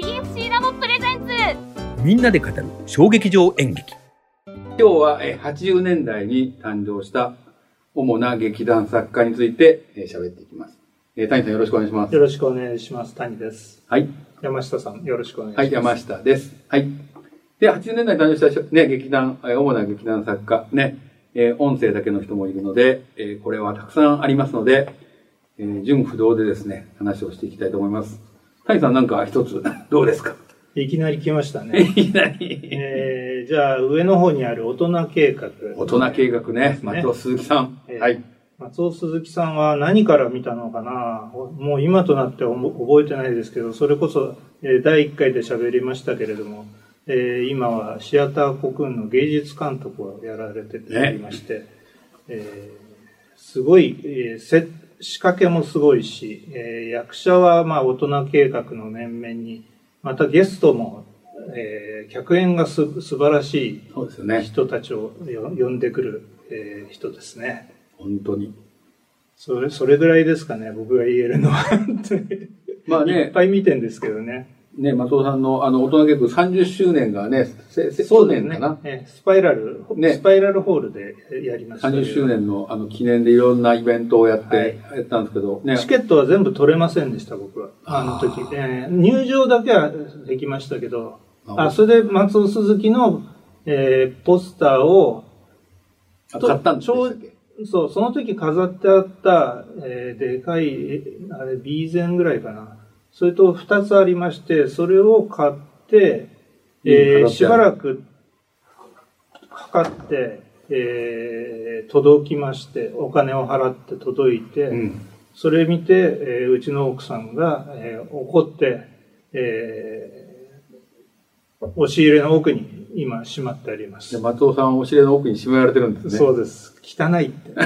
TFC ラボプレゼンツみんなで語る小劇場演劇今日は80年代に誕生した主な劇団作家について喋っていきます。谷さんよろしくお願いします。よろしくお願いします。谷です。はい。山下さんよろしくお願いします。はい、山下です。はい。で、80年代に誕生したね、劇団、主な劇団作家、ね、えー、音声だけの人もいるので、えー、これはたくさんありますので、えー、純不動でですね、話をしていきたいと思います。谷さんなんか一つ、どうですか？いきなり来ましたね。いきなり。えー、じゃあ、上の方にある大人計画。大人計画ね。松尾鈴木さん。えー、はい。松尾鈴木さんは何から見たのかな？もう今となって覚えてないですけど、それこそ、えー、第1回で喋りましたけれども、えー、今はシアターコクーンの芸術監督をやられておりまして、ねえー、すごい、えー、仕掛けもすごいし、えー、役者はまあ大人計画の面々に、またゲストも、えー、客演がす素晴らしい人たちを呼んでくる、えー、人ですね。本当に。それ、それぐらいですかね、僕が言えるのは。まあね。いっぱい見てんですけどね。ね、松尾さんのあの大人結構30周年がね、そう年かな、ね、スパイラル、ね、スパイラルホールでやりました。30周年のあの記念でいろんなイベントをやって、はい、やったんですけど、ね。チケットは全部取れませんでした、僕は。あの時。えー、入場だけはできましたけど、あ、それで松尾鈴木の、えー、ポスターを、買ったんですかそう、その時飾ってあった、えー、でかい、あれ、ビーゼンぐらいかな。それと2つありまして、それを買って、えー、しばらくかかって、えー、届きまして、お金を払って届いて、うん、それ見て、えー、うちの奥さんが、えー、怒って、えー、押し入れの奥に今しまってあります。松尾さん押し入れの奥にしまわれてるんですね。そうです。汚いって。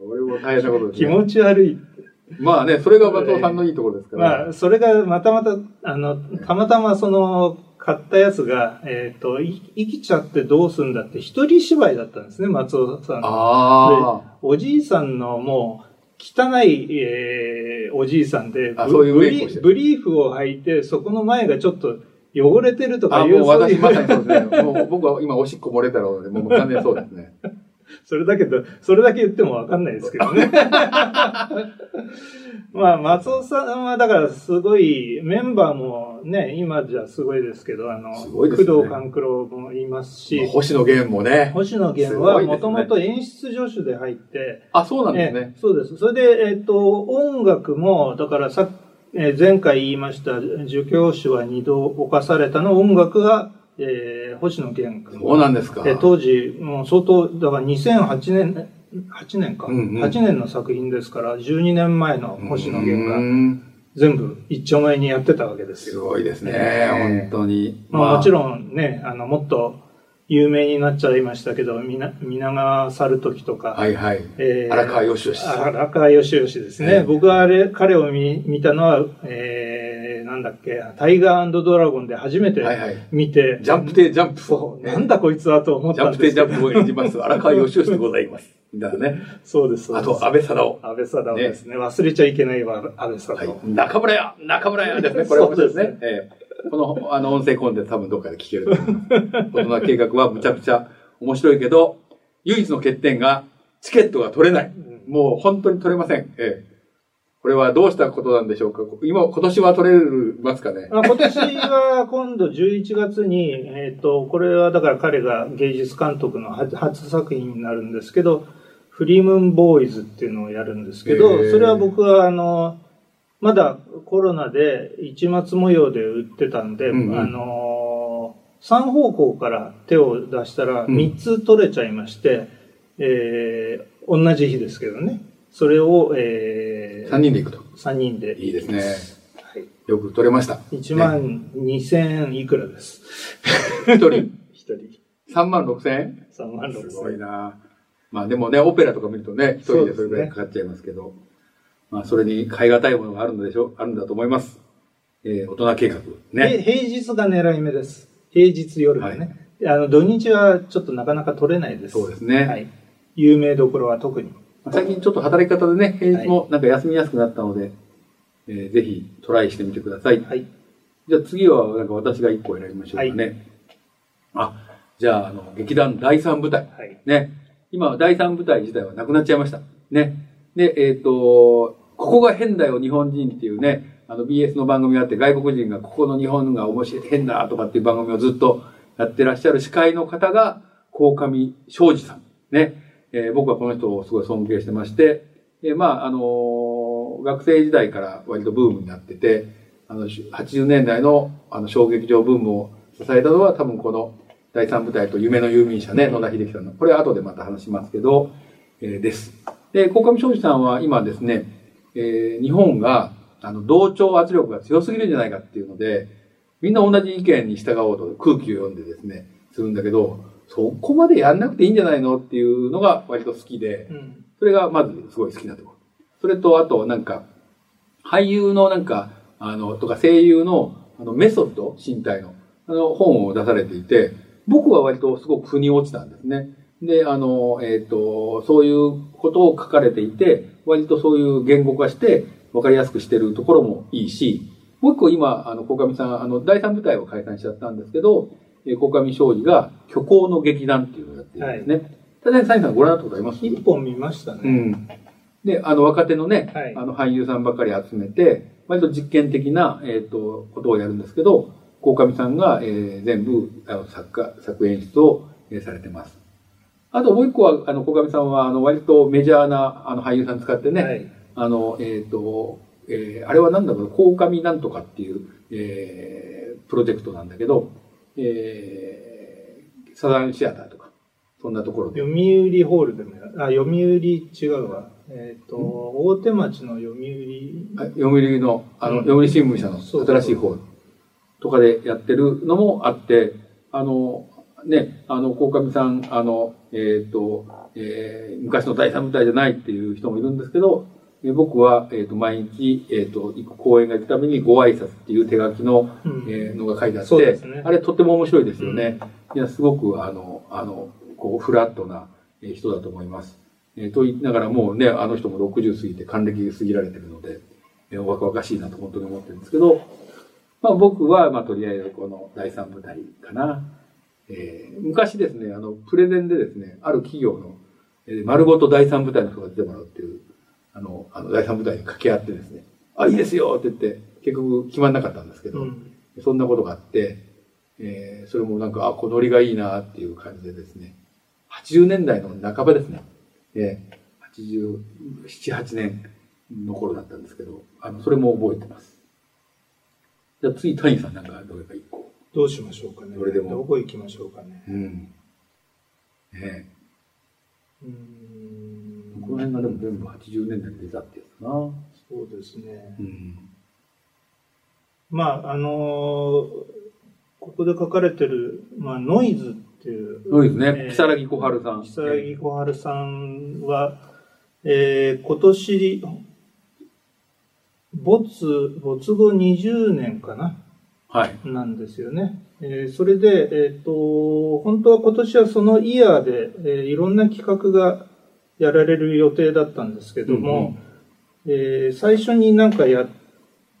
俺も大変なことです、ね、気持ち悪いって。まあね、それが松尾さんのいいところですから。まあ、それがまたまた、あの、たまたまその、買ったやつが、えっ、ー、と、生きちゃってどうすんだって一人芝居だったんですね、松尾さん。ああ。おじいさんのもう、汚い、えー、おじいさんで、そういうブリブリーフを履いて、そこの前がちょっと汚れてるとかいう。あ、もう私まさにそうですね。もう僕は今おしっこ漏れたので、もう完全そうですね。それだけど、それだけ言ってもわかんないですけどね。まあ、松尾さんは、だからすごい、メンバーもね、今じゃすごいですけど、あの、ね、工藤官九郎もいますし、まあ、星野源もね。星野源はもともと演出助手で入って、あ、そうなんですね。そうです。それで、えっと、音楽も、だからさえ前回言いました、儒教師は二度犯されたの音楽が、えー、星野源君。そうなんですか。え当時、もう相当、だから2008年、8年か、うんうん、8年の作品ですから、12年前の星野源が、全部一丁前にやってたわけですよ。すごいですね、えー、本当に。まあ、もちろんね、あの、もっと、有名になっちゃいましたけど、みな皆川猿時とか。はいはい。えー、荒川よしよし。荒川よしよしですね。えー、僕はあれ、彼を見見たのは、えー、なんだっけ、タイガードラゴンで初めて見て。はいはい、ジャンプテジャンプ。そう、なんだこいつはと思ったんですジャンプテジャンプを演じます、荒川よしよしでございます。だからね。そうです、あと、安倍貞夫。安倍貞夫ですね。忘れちゃいけないわ、安倍貞夫。はい、中村屋中村屋ですね。これ面白いですね。えーこの、あの、音声コンテンツ多分どっかで聞けると思います。大人計画はむちゃくちゃ面白いけど、唯一の欠点が、チケットが取れない。もう本当に取れません。ええ。これはどうしたことなんでしょうか？今、今年は取れますかね？あ今年は今度11月に、えっ、ー、と、これはだから彼が芸術監督の初作品になるんですけど、フリームンボーイズっていうのをやるんですけど、それは僕はあの、まだコロナで一末模様で売ってたんで、うんうん、あのー、3方向から手を出したら3つ取れちゃいまして、うん、えー、同じ日ですけどね。それを、えー、3人で行くと。3人で。いいですね。はい。よく取れました。1万2000いくらです。1人 ?1 人。3万6千円 ?3 万6千円。すごいなまあでもね、オペラとか見るとね、1人でそれぐらいかかっちゃいますけど。まあ、それに変え難いものがあるのでしょ？う、あるんだと思います。えー、大人計画。ね。平日が狙い目です。平日夜がね。はい、あの、土日はちょっとなかなか取れないです。そうですね。はい。有名どころは特に。最近ちょっと働き方でね、平日もなんか休みやすくなったので、えーぜひトライしてみてください。はい。じゃあ次は、なんか私が一個選びましょうかね。あ、じゃあ、あの、劇団第三部隊。はい。ね。今、第三部隊自体はなくなっちゃいました。ね。で、えっ、と、ここが変だよ、日本人っていうね、あの BS の番組があって、外国人がここの日本が面白い、変だとかっていう番組をずっとやってらっしゃる司会の方が、鴻上昌司さん。ね。えー僕はこの人をすごい尊敬してまして、えーまあ、あのー学生時代から割とブームになってて、あの、し80年代のあの小劇場ブームを支えたのは多分この第三部隊と夢の遊民者ね、野田秀樹さんの。これは後でまた話しますけど、えーです。で、鴻上昌司さんは今ですね、えー日本が、あの、同調圧力が強すぎるんじゃないかっていうので、みんな同じ意見に従おうと空気を読んでですね、するんだけど、そこまでやんなくていいんじゃないのっていうのが割と好きで、うん。それがまずすごい好きなところ。それと、あと、なんか、俳優のなんか、あの、とか声優の、あの、メソッド、身体の、あの、本を出されていて、僕は割とすごく腑に落ちたんですね。で、あの、えっ、と、そういうことを書かれていて、割とそういう言語化して、わかりやすくしてるところもいいし、もう一個今、あの、鴻上さん、あの、第三部隊を解散しちゃったんですけど、えー鴻上昌司が虚構の劇団っていうのをやってるんですね。ただ、サインさんご覧になったことあります？一本見ましたね。うん。で、あの、若手のね、はいあの、俳優さんばっかり集めて、割と実験的な、えっ、と、ことをやるんですけど、鴻上さんが、えー全部、あの、作家、作演出を、えーされてます。あともう一個は、あの、鴻上さんは、あの、割とメジャーな、あの、俳優さん使ってね、はい。あの、えっ、と、えーあれはなんだろう、鴻上なんとかっていう、えープロジェクトなんだけど、えーサザンシアターとか、そんなところで。読売ホールでもやあ、読売違うわ。えっ、と、大手町の読売、あ読売の、あの、うん読売新聞社の新しい方とかでやってるのもあって、あの、ね、あの、鴻上さん、あの、えっ、と、えー昔の第三部隊じゃないっていう人もいるんですけど、えー僕は、えっ、と、毎日、えっ、と、行く公演が行くためにご挨拶っていう手書きの、うんえーのが書いてあって、ねあれとっても面白いですよね。いや、すごく、あの、あの、こう、フラットなえー人だと思います。えーと言いながらもうね、あの人も60過ぎて還暦過ぎられてるので、えーお若々しいなと本当に思ってるんですけど、まあ僕は、まあとりあえずこの第三部隊かな。えー昔ですね、あの、プレゼンでですね、ある企業の、えー丸ごと第三部隊の人が出てもらうっていう、あの、第三部隊に掛け合ってですね、あ、いいですよって言って、結局決まんなかったんですけど、うん。そんなことがあって、えーそれもなんか、あ、小ノリがいいなっていう感じでですね、80年代の半ばですね、えー、87、8年の頃だったんですけど、あの、それも覚えてます。じゃあ次、谷さんなんかどれか一個。どうしましょうかね。どれでもどこ行きましょうかね。うん。ねうーんえこの辺がでも全部80年代に出たってやつかな。そうですねう。ん。まあ、あのーここで書かれてる、まあ、ノイズっていう。そうですね。えー木更木小春さん。木更木小春さんは、えー今年、没、没後20年かな？はい。なんですよね。えーそれで、えっ、と、本当は今年はそのイヤーで、えーいろんな企画がやられる予定だったんですけども、えー最初になんかやっ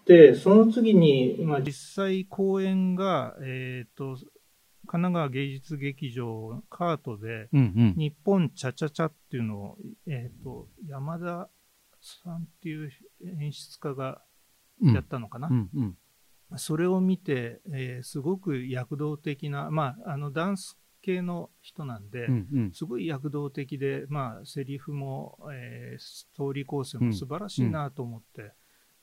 て、その次に、まあ、実際公演が、えっ、と、神奈川芸術劇場カートで、うんうん。日本チャチャチャっていうのを、えっ、と、山田さんっていう演出家がうんやったのかな？うんうん。それを見て、えーすごく躍動的な、まあ、あのダンス系の人なんで、うんうん。すごい躍動的で、まあ、セリフも、えーストーリー構成も素晴らしいなと思って、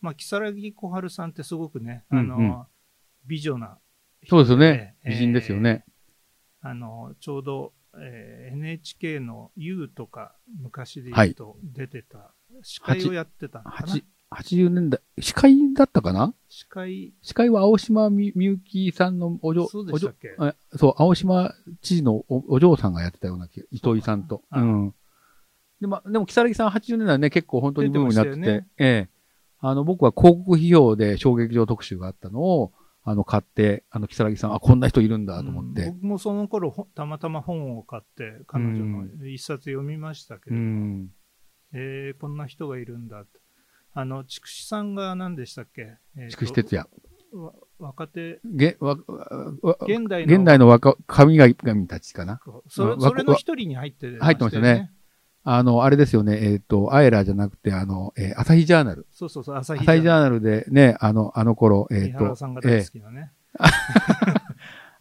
まあ、如月小春さんってすごくね、あの、うんうん美女なそうですよね。えー美人ですよね。あの、ちょうど、えー NHK の U とか昔で言うと出てた、司会をやってたのかな八80年代、司会だったかな？司会、司会は青島みみゆきさんのお嬢、そうでしたっけ？そう、青島知事のおお嬢さんがやってたような気が、糸井さんと。あうん。でも、でも、木更木さん80年代ね、結構本当にブームになってて、ねええ。あの、僕は広告批評で衝撃場特集があったのを、あの、買って、あの、木更木さん、あ、こんな人いるんだと思って。うん僕もその頃ほたまたま本を買って彼女の一冊読みましたけうど、ん。えーこんな人がいるんだってあの、筑紫さんが何でしたっけ、筑紫哲也。わ若手、げわわ現代の、現代の若神々たちかな？そそれの一人に入ってま入ってましたね。あの、あれですよね、えっ、と、アエラじゃなくて、あの、えー朝日ジャーナル。そうそうそう、朝日朝日ジャーナルでね、あの、あの頃、えっ、三原とさんが、大好きなね。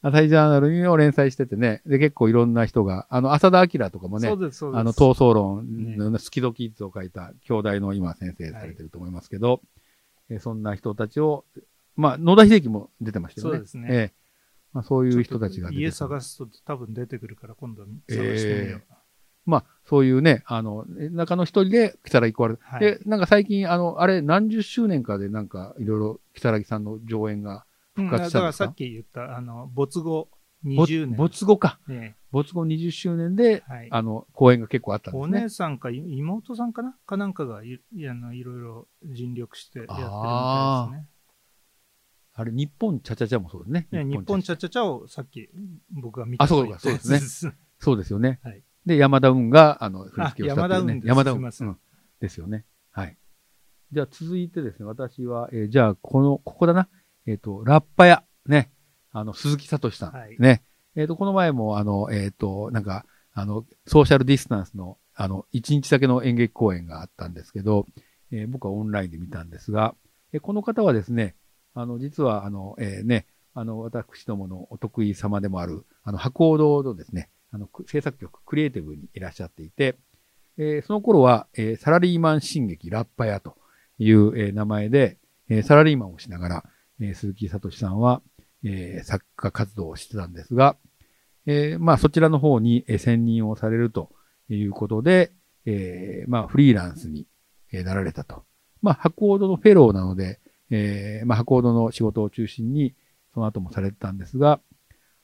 朝日ジャーナルを連載しててね、で、結構いろんな人が、あの、浅田明とかもねそう、です、そうです。あの、闘争論のスキドキッズを書いた兄弟の今先生されてると思いますけど、えーそんな人たちを、まあ、野田秀樹も出てましたよね。そうですね。ええ。まあ、そういう人たちが出て家探すと多分出てくるから今度探してみよう。まあ、そういうね、あの、中の一人で、木更木コアル、はい。で、なんか最近、あの、あれ、何十周年かで、なんか、いろいろ、木更木さんの上演がうん復活したんですか？だからさっき言った、あの、没後ぼ20年。没後か。ね没後20周年で、はい。あの、公演が結構あったんでおすね姉。さんかい妹さんかな？かなんかがいいやあのいろいろ尽力してやってるみたいあですね。あれ、日本チャチャチャもそうですね。ね日本チャチャチャをさっき僕が見たあそうかそうですやつです。そうですよね。はいで、山田運が、あの、振り付けをしたっていうね。あ山田運です山田運。ですよね。はい。じゃあ続いてですね、私は、えーじゃあ、この、ここだな。えっ、と、ラッパ屋。ね。あの、鈴木聡さん。はいね。えっ、と、この前も、あの、えっ、と、なんか、あの、ソーシャルディスタンスの、あの、一日だけの演劇公演があったんですけど、えー僕はオンラインで見たんですが、えーこの方はですね、あの、実は、あの、えーね、あの、私どものお得意様でもある、あの、博報堂のですね、あの、く制作局、クリエイティブにいらっしゃっていて、えーその頃は、えーサラリーマン進撃ラッパ屋という、えー名前で、えーサラリーマンをしながら、えー鈴木聡さんは、えー作家活動をしてたんですが、えーまあそちらの方に、えー専任をされるということで、えーまあフリーランスに、えーなられたと。まあ博報堂のフェローなので、えーまあ博報堂の仕事を中心に、その後もされてたんですが、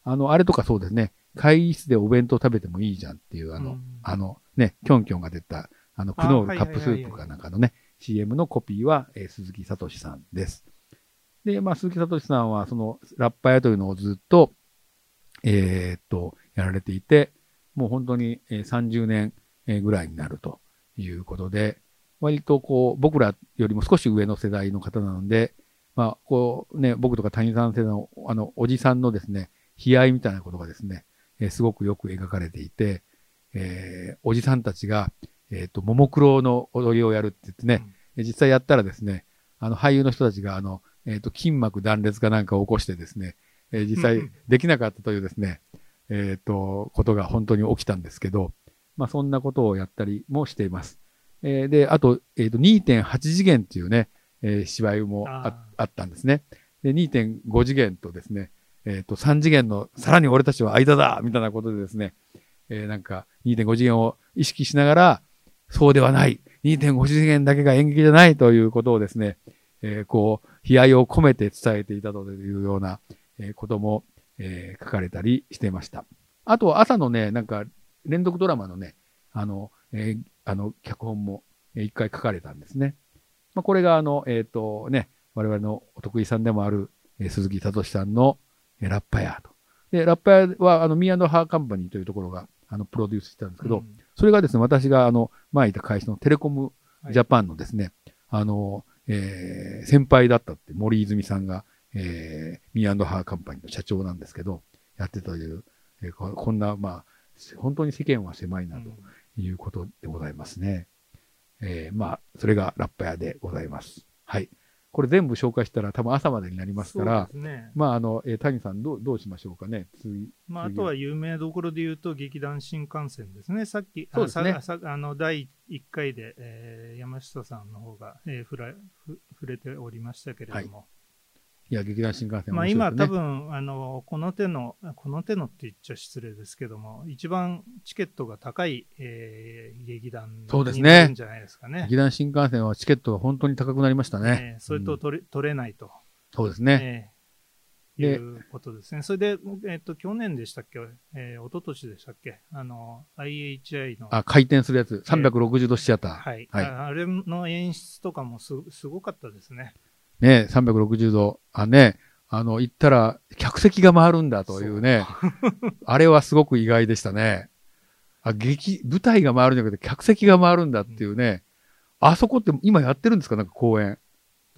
あの、あれとかそうですね、会議室でお弁当食べてもいいじゃんっていう、あの、うんあの、ね、キョンキョンが出た、あの、クノールカップスープかなんかのね、CM のコピーは、えー鈴木聡さんです。で、まあ、鈴木聡さんは、その、ラッパーというのをずっと、えーっと、やられていて、もう本当に、えー30年えーぐらいになるということで、割とこう、僕らよりも少し上の世代の方なので、まあ、こうね、僕とか谷さん世代の、あの、おじさんのですね、悲哀みたいなことがですね、えーすごくよく描かれていて、えーおじさんたちが、えっ、と、ももクロの踊りをやるって言ってね、え実際やったらですね、あの、俳優の人たちが、あの、えっ、と、筋膜断裂かなんかを起こしてですね、えー実際できなかったというですね、えっ、と、ことが本当に起きたんですけど、まあ、そんなことをやったりもしています。えーで、あと、えっ、と、2.8次元っていうね、えー芝居もあああったんですね。で、2.5次元とですね、えっ、と、3次元の、さらに俺たちは間だみたいなことでですね、えーなんか、2.5次元を意識しながら、そうではない。2.5次元だけが演劇じゃないということをですね、えーこう、悲哀を込めて伝えていたというような、えーことも、えー書かれたりしていました。あと、朝のね、なんか、連続ドラマのね、あの、えーあの、脚本も、えー一回書かれたんですね。まあ、これが、あの、えっ、と、ね、我々のお得意さんでもある、えー鈴木聡さんの、えーラッパヤーと。で、ラッパヤーは、あの、ミーハーカンパニーというところが、あの、プロデュースしてたんですけど、うんそれがですね、私があの、前いた会社のテレコムはいジャパンのですね、あの、えー先輩だったって森泉さんが、えー、ミーハーカンパニーの社長なんですけど、やってたという、えーここんな、まあ、本当に世間は狭いなということでございますね。えーまあ、それがラッパ屋でございます。はい。これ全部紹介したら多分朝までになりますから、ね。まあ、あの、えー谷さんどう、どうしましょうかね。次。まあ、あとは有名どころで言うと、劇団新幹線ですね。さっき、そうですねあの第1回で、えー山下さんの方が、えー触らふ触れておりましたけれども、いや、劇団新幹線まあ、今、多分あのこの手の、この手のって言っちゃ失礼ですけども、一番チケットが高い、えー劇団そうですねじゃないですかね。劇団新幹線はチケットが本当に高くなりましたね。えーそれとうん取れ,、取れないと、そうですね。えーでいうことですね。それで、えっと去年でしたっけ、えー、一昨年でしたっけ、あの IHI のあ、回転するやつ。360度シアター。はい、はいああれの演出とかもすすごかったですね。ね、360度。あ、ね、あの、行ったら、客席が回るんだというね。あれはすごく意外でしたね。あ、劇、舞台が回るんじゃなくて、客席が回るんだっていうね。あそこって今やってるんですか？なんか公演。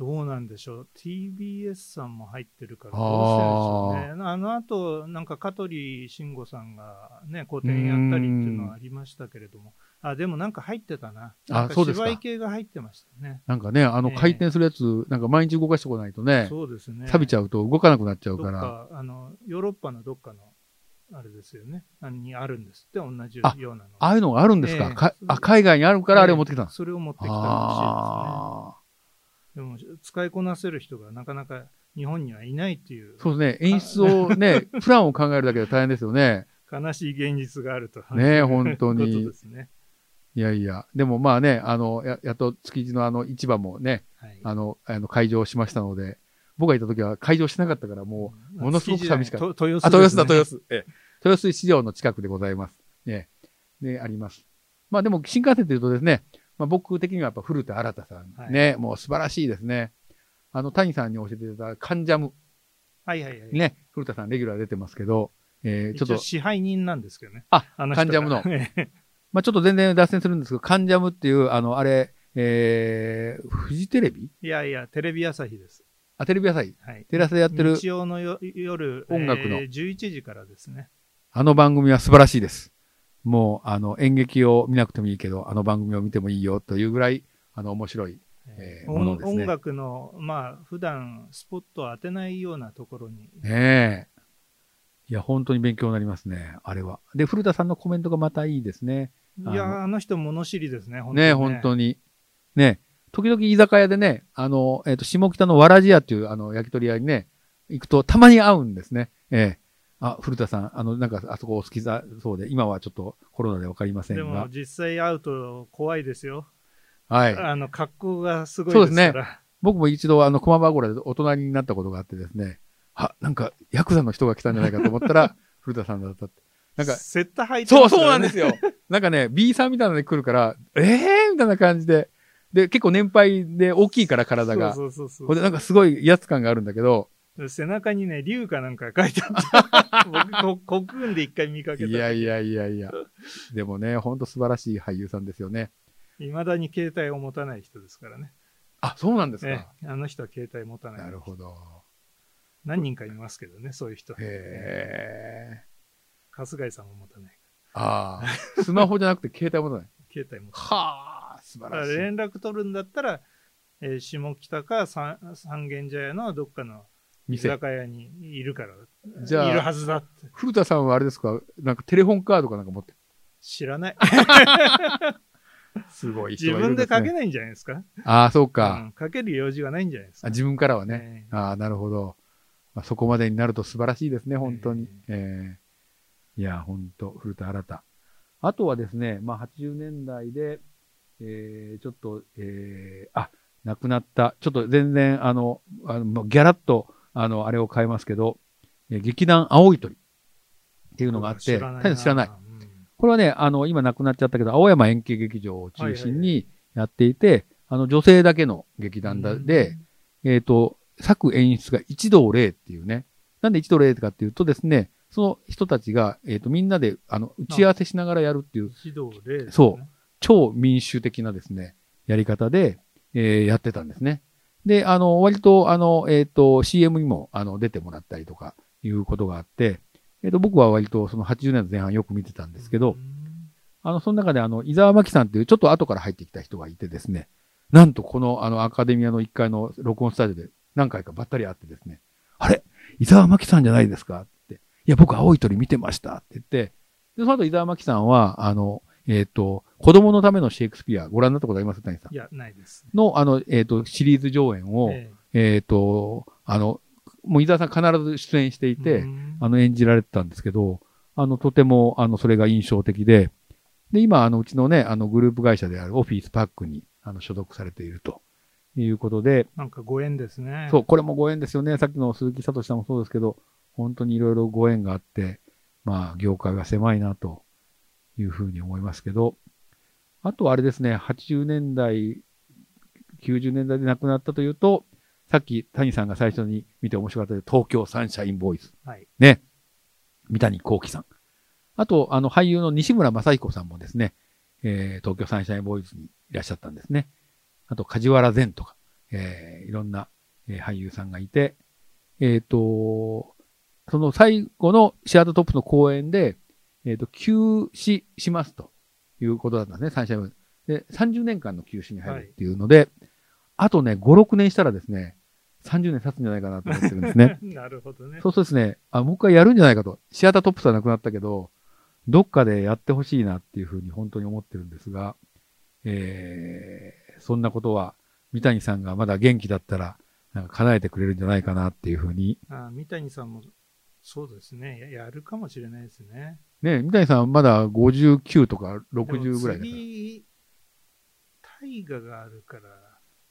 どうなんでしょう。TBS さんも入ってるから、どうしてるんでしょうね。あの後、なんか香取慎吾さんがね、個展やったりっていうのはありましたけれども。あ、でもなんか入ってたな。なんかそうですか芝居系が入ってましたね。なんかね、あのええ回転するやつ、なんか毎日動かしてこないとね、そうですね。錆びちゃうと動かなくなっちゃうどっから。か、あの、ヨーロッパのどっかの、あれですよね。何にあるんですって、同じあようなの。ああいうのがあるんですか,、ええかあ海外にあるからあれを持ってきた。それを持ってきたらしあいですね。でも、使いこなせる人がなかなか日本にはいないっていうあ。そうですね。演出をね、プランを考えるだけで大変ですよね。悲しい現実があると。ね本当にですね。いやいや。でもまあね、あの、ややっと築地のあの市場もね、はい。あの、あの開場しましたので、僕がいた時は開場してなかったからもう、ものすごく寂しかった。豊洲あ、豊洲だ、豊洲。ええ豊洲市場の近くでございます。ね。で、あります。まあでも、新幹線というとですね、まあ僕的にはやっぱ古田新太さん、はいね、もう素晴らしいですね。あの、谷さんに教えていただいたカンジャム、はいはいはい。ね、古田さんレギュラー出てますけど、えー、ちょっと、支配人なんですけどね。あ、あのカンジャムの。ええまあちょっと全然脱線するんですけど、カンジャムっていう、あの、あれ、えー、フジテレビ？いやいや、テレビ朝日です。あ、テレビ朝日。はい。テレ朝でやってる日曜のよ夜、音楽のえー11時からですね。あの番組は素晴らしいです。もう、あの、演劇を見なくてもいいけど、あの番組を見てもいいよというぐらい、あの、面白い。えーもの音ですね音楽の、まあ、普段スポットを当てないようなところに、ねえ。いや、本当に勉強になりますね、あれは。で、古田さんのコメントがまたいいですね。いや、あの人物知りですね、本当にねえ、本当に。ねえ時々居酒屋でね、あの、えっ、と、下北のわらじ屋っていう、あの、焼き鳥屋にね、行くとたまに会うんですね。ええ。あ、古田さん、あの、なんか、あそこお好きだそうで、今はちょっとコロナでわかりませでもんが。実際会うと怖いですよ。はい。あの、格好がすごそうですねいですから。僕も一度、あの、駒場ゴでお隣になったことがあってですね、あ、なんか、ヤクザの人が来たんじゃないかと思ったら、古田さんだったって。なんか、セッタ履いてそう、そうなんですよ。なんかね、B さんみたいなので来るから、ええー？みたいな感じで。で、結構年配で大きいから体が。そうそうそうほんで、なんかすごい威圧感があるんだけど、そう。背中にね、竜かなんか書いてあった。僕、こ国運で一回見かけた。いやいやいやいや。でもね、ほんと素晴らしい俳優さんですよね。未だに携帯を持たない人ですからね。あ、そうなんですえか。えあの人は携帯持たない。なるほど。何人かいますけどね、そういう人。へえ。春日井さんも持たない。ああ。スマホじゃなくて携帯もない。携帯持たない。はあ、素晴ららしい。連絡取るんだったら、えー下北か三三軒茶屋のどっかの居店。酒屋にいるから、じゃあいるはずだって。古田さんはあれですか？なんかテレホンカードかなんか持ってる。知らない。すごい自人がいるんですね分で書けないんじゃないですか？ああ、そううか。ん書ける用事がないんじゃないですか？あ自分からはね。ねああ、なるほど。まあ、そこまでになると素晴らしいですね、本当に。ええいや、本当古田新太。あとはですね、まあ、80年代で、えー、ちょっと、えー、あ、亡くなった、ちょっと全然、あの、あのもうギャラッと、あの、あれを変えますけど、えー劇団青い鳥っていうのがあって、知らない大変知らない。うんこれはね、あの、今亡くなっちゃったけど、青山円形劇場を中心にやっていて、あの、女性だけの劇団だで、えっ、と、作演出が一同霊っていうね。なんで一同霊かっていうとですね、その人たちが、えっ、と、みんなで、あの、打ち合わせしながらやるっていう、指導例ですね、そう超民主的なですね、やり方で、えーやってたんですね。で、あの、割と、あの、えっ、と、CM にも、あの、出てもらったりとか、いうことがあって、えっ、と、僕は割とその80年代前半よく見てたんですけど、あの、その中であの、伊沢真紀さんっていうちょっと後から入ってきた人がいてですね、なんとこのあの、アカデミアの1階の録音スタジオで何回かばったり会ってですね、あれ伊沢真紀さんじゃないですかって。いや、僕青い鳥見てましたって言って、で、その後伊沢真紀さんは、あの、えっ、と、子供のためのシェイクスピア、ご覧になったことあります？谷さんいや、ないです。の、あの、えっ、と、シリーズ上演を、えええっ、と、あの、もう伊沢さん必ず出演していて、うんあの、演じられてたんですけど、あの、とても、あの、それが印象的で、で、今、あの、うちのね、あの、グループ会社であるオフィスパックに、あの、所属されているということで、なんかご縁ですね。そう、これもご縁ですよね。さっきの鈴木聡さんもそうですけど、本当にいろいろご縁があって、まあ、業界が狭いな、というふうに思いますけど、あとはあれですね、80年代、90年代で亡くなったというと、さっき谷さんが最初に見て面白かった東京サンシャインボーイズ。はい。ね。三谷幸喜さん。あと、あの、俳優の西村正彦さんもですね、えー東京サンシャインボーイズにいらっしゃったんですね。あと梶原善とか、えーいろんな、えー俳優さんがいて、えっ、と、その最後のシアタートップの公演で、えっ、と、休止しますということだったんですね、サンシャインブで、30年間の休止に入るっていうので、あとね、5、6年したらですね、30年経つんじゃないかなと思ってるんですね。なるほどね。そうそうですね。あ、もう一回やるんじゃないかと。シアタートップスはなくなったけど、どっかでやってほしいなっていうふうに本当に思ってるんですが、えー、そんなことは、三谷さんがまだ元気だったら、なんか叶えてくれるんじゃないかなっていうふうに。あ三谷さんも、そうですねや。やるかもしれないですね。ね、三谷さんはまだ59とか60ぐらいだから。次、大河があるから、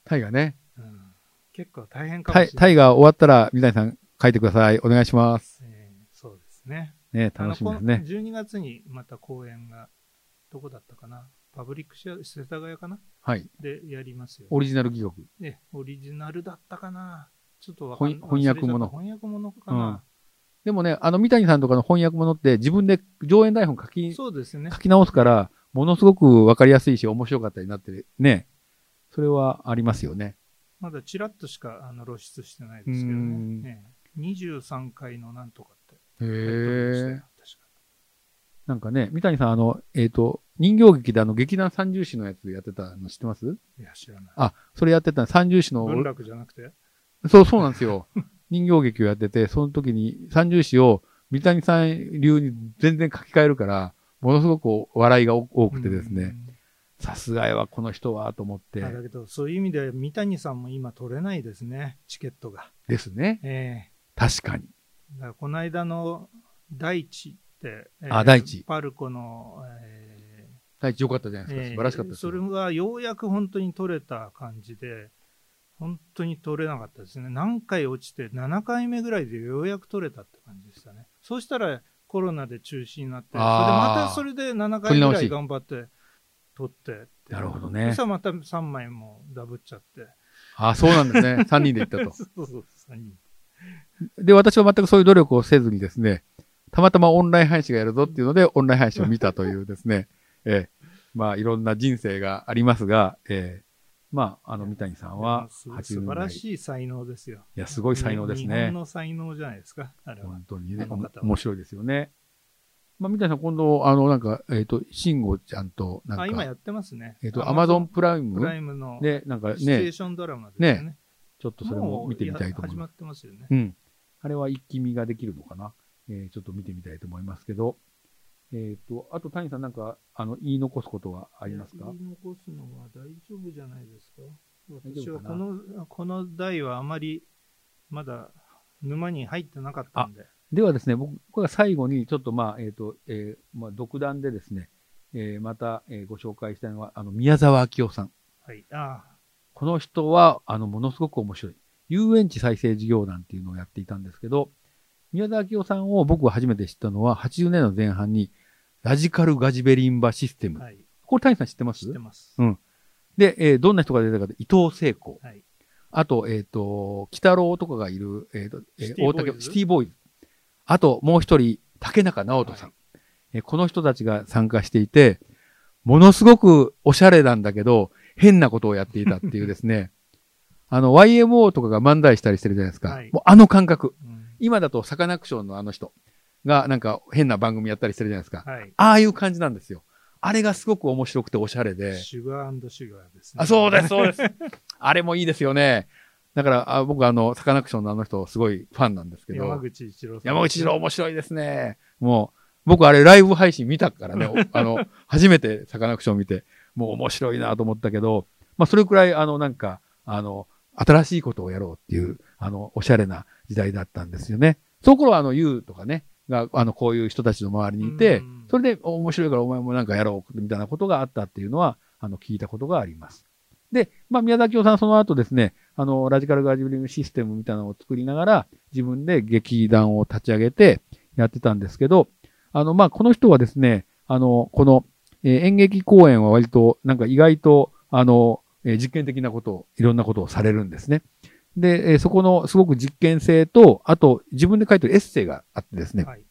タイがね。うん、結構大変かもしれない。タイが終わったら三谷さん書いてください。お願いします。えーそうですね。ね、楽しみですねあの。こ12月にまた公演が、どこだったかな？パブリックシェア、世田谷かな？はい。でやりますよ。オリジナル戯曲。ね、オリジナルだったかな？ちょっとわかん翻翻訳物忘れちゃった翻訳物かな、でもね、あの三谷さんとかの翻訳物って自分で上演台本書きそうですね書。き直すから、ものすごくわかりやすいし、面白かったりなってる。ね。それはありますよね。まだちらっとしかあの露出してないですけどうんね。ね23回のなんとかってへえ。なんかね、三谷さん、あの、えっ、と、人形劇であの、劇団三重士のやつやってたの知ってます？いや、知らない。あ、それやってた三重士の、文楽じゃなくて？そう、そうなんですよ。人形劇をやってて、その時に三重士を三谷さん流に全然書き換えるから、ものすごく笑いが多くてですね、さすがやわ、この人は、と思ってだけど、そういう意味では三谷さんも今取れないですね、チケットが。ですね。え確かに。えだからこの間の大地って、えあ大地パルコの、え第一良かったじゃないえですか。素晴らしかったですよ。それがようやく本当に取れた感じで、本当に取れなかったですね。何回落ちて、7回目ぐらいでようやく取れたって感じでしたね。そうしたらコロナで中止になって、それであーまたそれで7取り直し回ぐらい頑張って取ってってなるほどそねした。らまた3枚もダブっちゃって。あ、そうなんですね。三人で行ったと。そうそうそう、三人で、私は全くそういう努力をせずにですね、たまたまオンライン配信がやるぞっていうので、オンライン配信を見たというですね、ええまあ、いろんな人生がありますが、ええまあ、あの、三谷さんはす80素晴らい。しい才能ですよ。いや、すごい才能ですね日本。の才能じゃないですか、あれは本。当にね、面白いですよね。まあ、三谷さん、今度、あの、なんか、えっ、と、慎吾ちゃんと、なんあ、今か、やってますね。えっ、と、アマゾンプライプラムイムので、なんかシチュエーね、ションドラマですよね。ちょっとそれも見てみたいと思いま。もうや始ますってますよね。うん。あれは一気見ができるのかな？えーちょっと見てみたいと思いますけど。えっ、と、あと谷さんなんか、あの、言い残すことはありますか？言い残すのは大丈夫じゃないですか。大私はこの、この題はあまり、まだ沼に入ってなかったんで。ではですね、僕僕が最後にちょっとまあ、えっ、と、えーまあ、独断でですね、えーまた、えーご紹介したいのは、あの、宮沢明夫さん。はい。あこの人は、あの、ものすごく面白い。遊園地再生事業団っていうのをやっていたんですけど、宮沢明夫さんを僕は初めて知ったのは、80年の前半に、ラジカルガジベリンバシステあ、ム。はい。これ谷さん知ってます？知ってます。で、えーどんな人が出たかと伊藤聖子。はい。あと、えっ、と、北郎とかがいる、えっ、と、えーシティボーイズ？大竹、シティボーイズ。あと、もう一人、竹中直人さん、はえーこの人たちが参加していて、ものすごくおしゃれなんだけど、変なことをやっていたっていうですね、あの、YMO とかが漫才したりしてるじゃないですか。はいもうあの感覚。うん今だとサカナクションのあの人がなんか変な番組やったりしてるじゃないですか。はい。ああいう感じなんですよ。あれがすごく面白くておしゃれで。シュガーシュガーですね。あ、そうです、そうです。あれもいいですよね。だから、あ僕あの、サカナクションのあの人、すごいファンなんですけど。山口一郎さん。山口一郎面白いですね。もう、僕あれライブ配信見たからね、おあの、初めてサカナクション見て、もう面白いなと思ったけど、まあそれくらい、あの、なんか、あの、新しいことをやろうっていう、あの、おしゃれな時代だったんですよね。その頃はあの、ユウとかね、が、あの、こういう人たちの周りにいてうん、それで面白いからお前もなんかやろうみたいなことがあったっていうのは、あの、聞いたことがあります。で、まあ、宮崎さんその後ですね、あの、ラジカルガージブリングシステムみたいなのを作りながら、自分で劇団を立ち上げてやってたんですけど、あの、まあ、この人はですね、あの、この、えー演劇公演は割と、なんか意外と、あの、えー実験的なことを、いろんなことをされるんですね。で、えーそこのすごく実験性と、あと、自分で書いてるエッセイがあってですね、はい。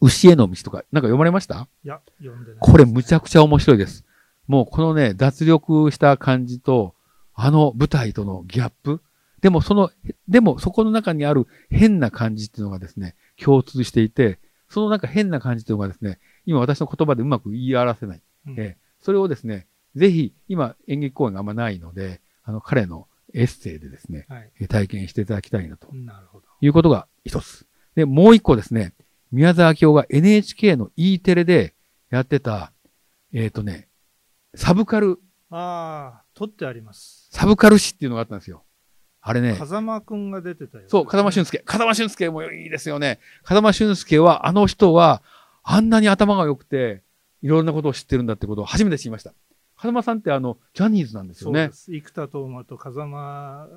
牛への道とか、なんか読まれました？いや、読んでない。これむちゃくちゃ面白いです。もうこのね、脱力した感じと、あの舞台とのギャップ。でもその、でもそこの中にある変な感じっていうのがですね、共通していて、そのなんか変な感じっていうのがですね、今私の言葉でうまく言い表せない。うんえーそれをですね、ぜひ、今演劇公演があんまないので、あの彼のエッセイでですね、はい。えー体験していただきたいなとなるほど。いうことが一つ。で、もう一個ですね、宮沢明夫が NHK の E テレでやってた、えっ、とね、サブカル、ああ、取ってあります。サブカル誌っていうのがあったんですよ。あれね、風間くんが出てたよ、そう、風間俊介。風間俊介もいいですよね。風間俊介は、あの人は、あんなに頭が良くて、いろんなことを知ってるんだってことを初めて知りました。風間さんってあの、ジャニーズなんですよねそうで。す。生田斗真と風間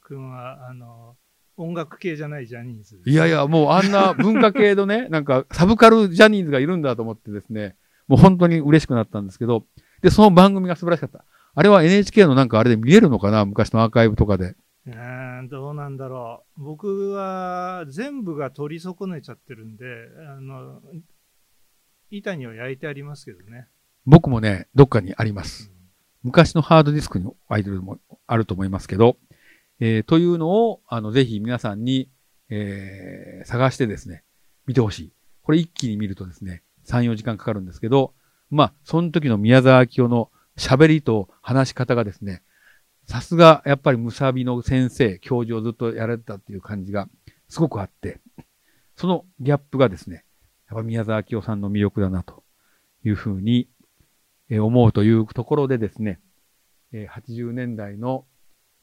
くんは、あの、音楽系じゃないジャニーズ。いやいや、もうあんな文化系のね、なんかサブカルジャニーズがいるんだと思ってですね、もう本当に嬉しくなったんですけど、で、その番組が素晴らしかった。あれは NHK のなんかあれで見えるのかな昔のアーカイブとかで。うーん、どうなんだろう。僕は全部が取り損ねちゃってるんで、あの、板には焼いてありますけどね。僕もね、どっかにあります。昔のハードディスクにアイドルもあると思いますけど、えーというのを、あの、ぜひ皆さんに、えー探してですね、見てほしい。これ一気に見るとですね、3、4時間かかるんですけど、まあ、その時の宮沢明夫の喋りと話し方がですね、さすが、やっぱりムサビの先生、教授をずっとやられたっていう感じがすごくあって、そのギャップがですね、やっぱ宮沢明夫さんの魅力だなというふうに、思うというところでですね、えー80年代の、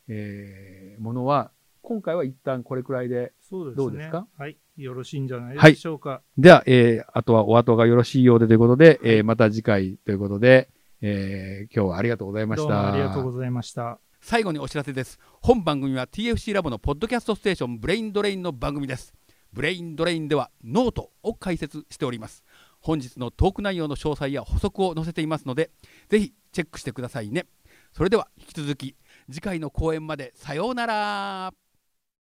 えーものは、今回は一旦これくらいで、そうですね。どうですか？はい。よろしいんじゃないはいでしょうか。では、えーあとはお後がよろしいようでということで、えーまた次回ということで、えー今日はありがとうございました。どうもありがとうございました。最後にお知らせです本番組は TFC ラボのポッドキャストステーションブレインドレインの番組ですブレインドレインではノートを解説しております本日のトーク内容の詳細や補足を載せていますのでぜひチェックしてくださいね。それでは引き続き次回の講演までさようなら。